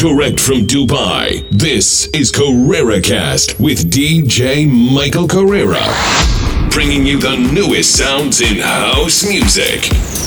Direct from Dubai, this is Karrera Cast with DJ Michael Karrera. Bringing you the newest sounds in house music.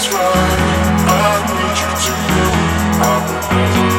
that's right. I need you to know I.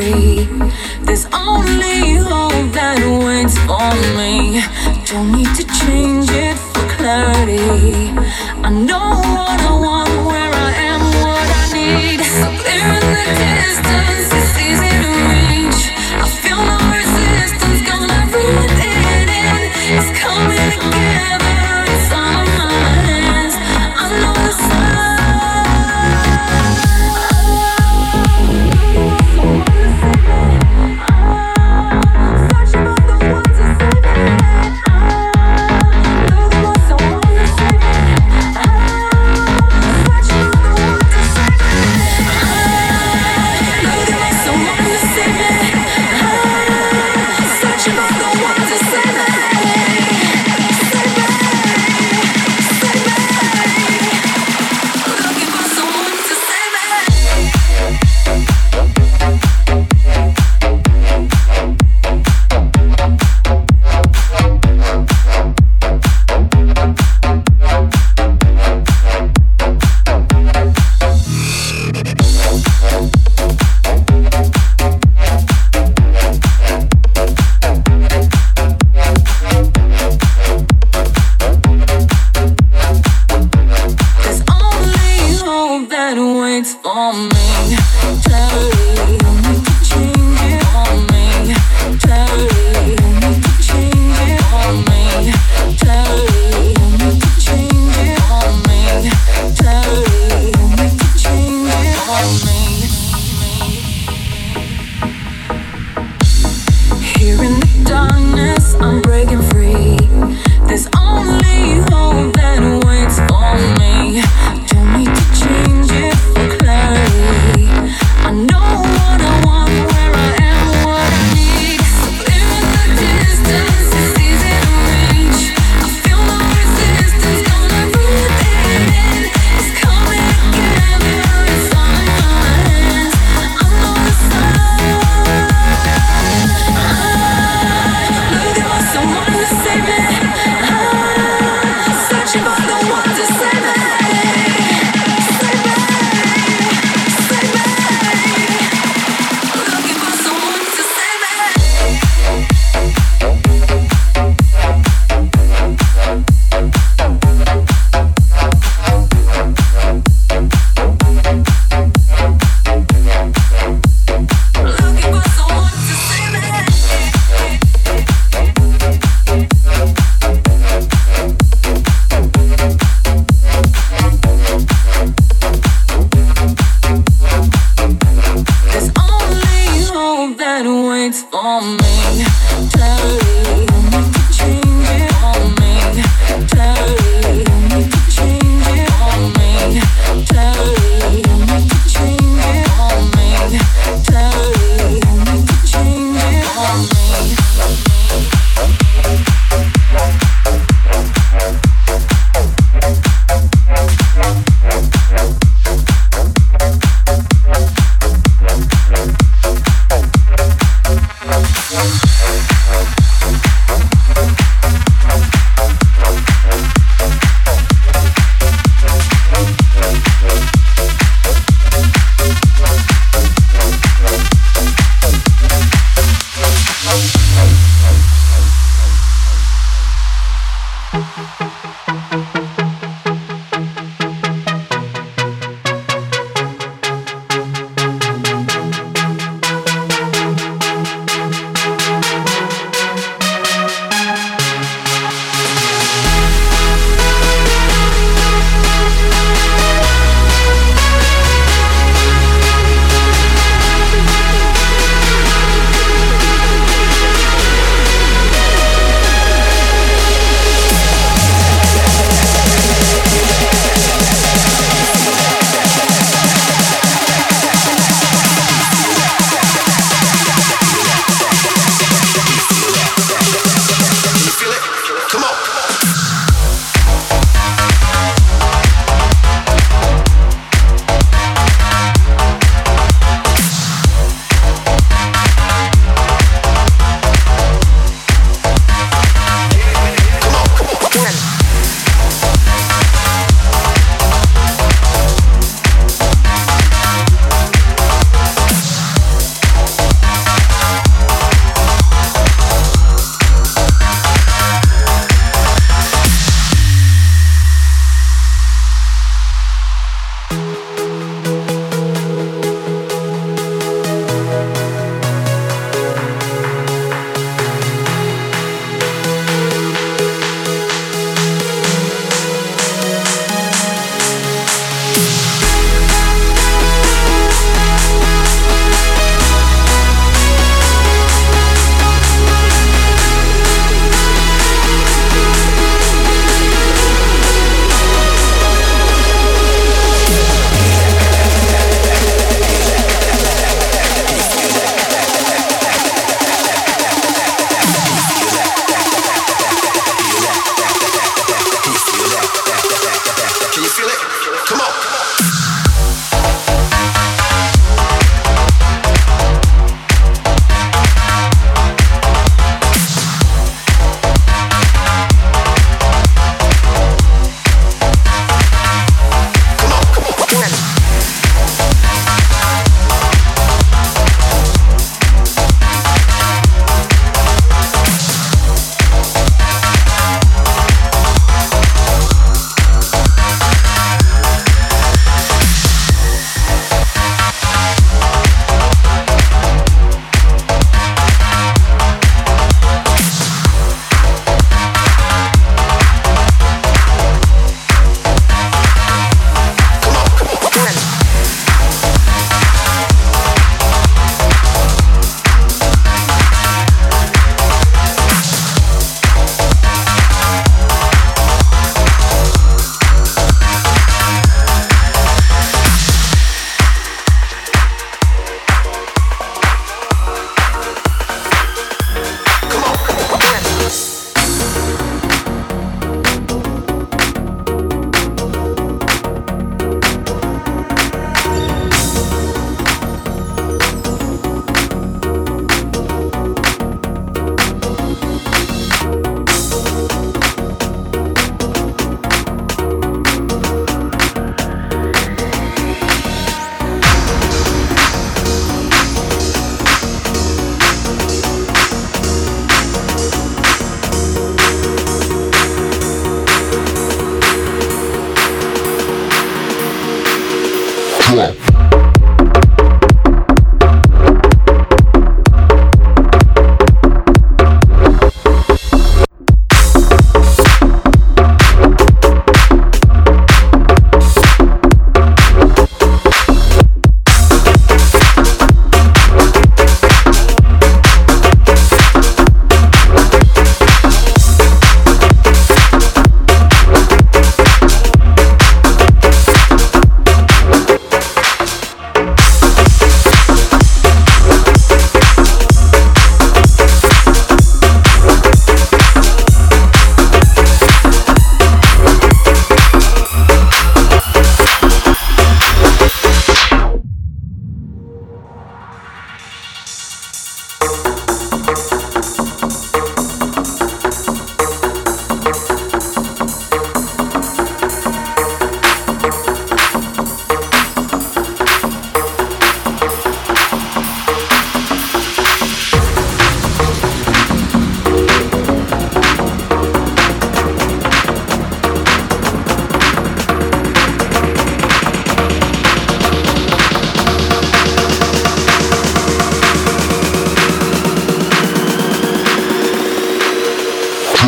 free. For me. Clarity, you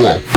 对。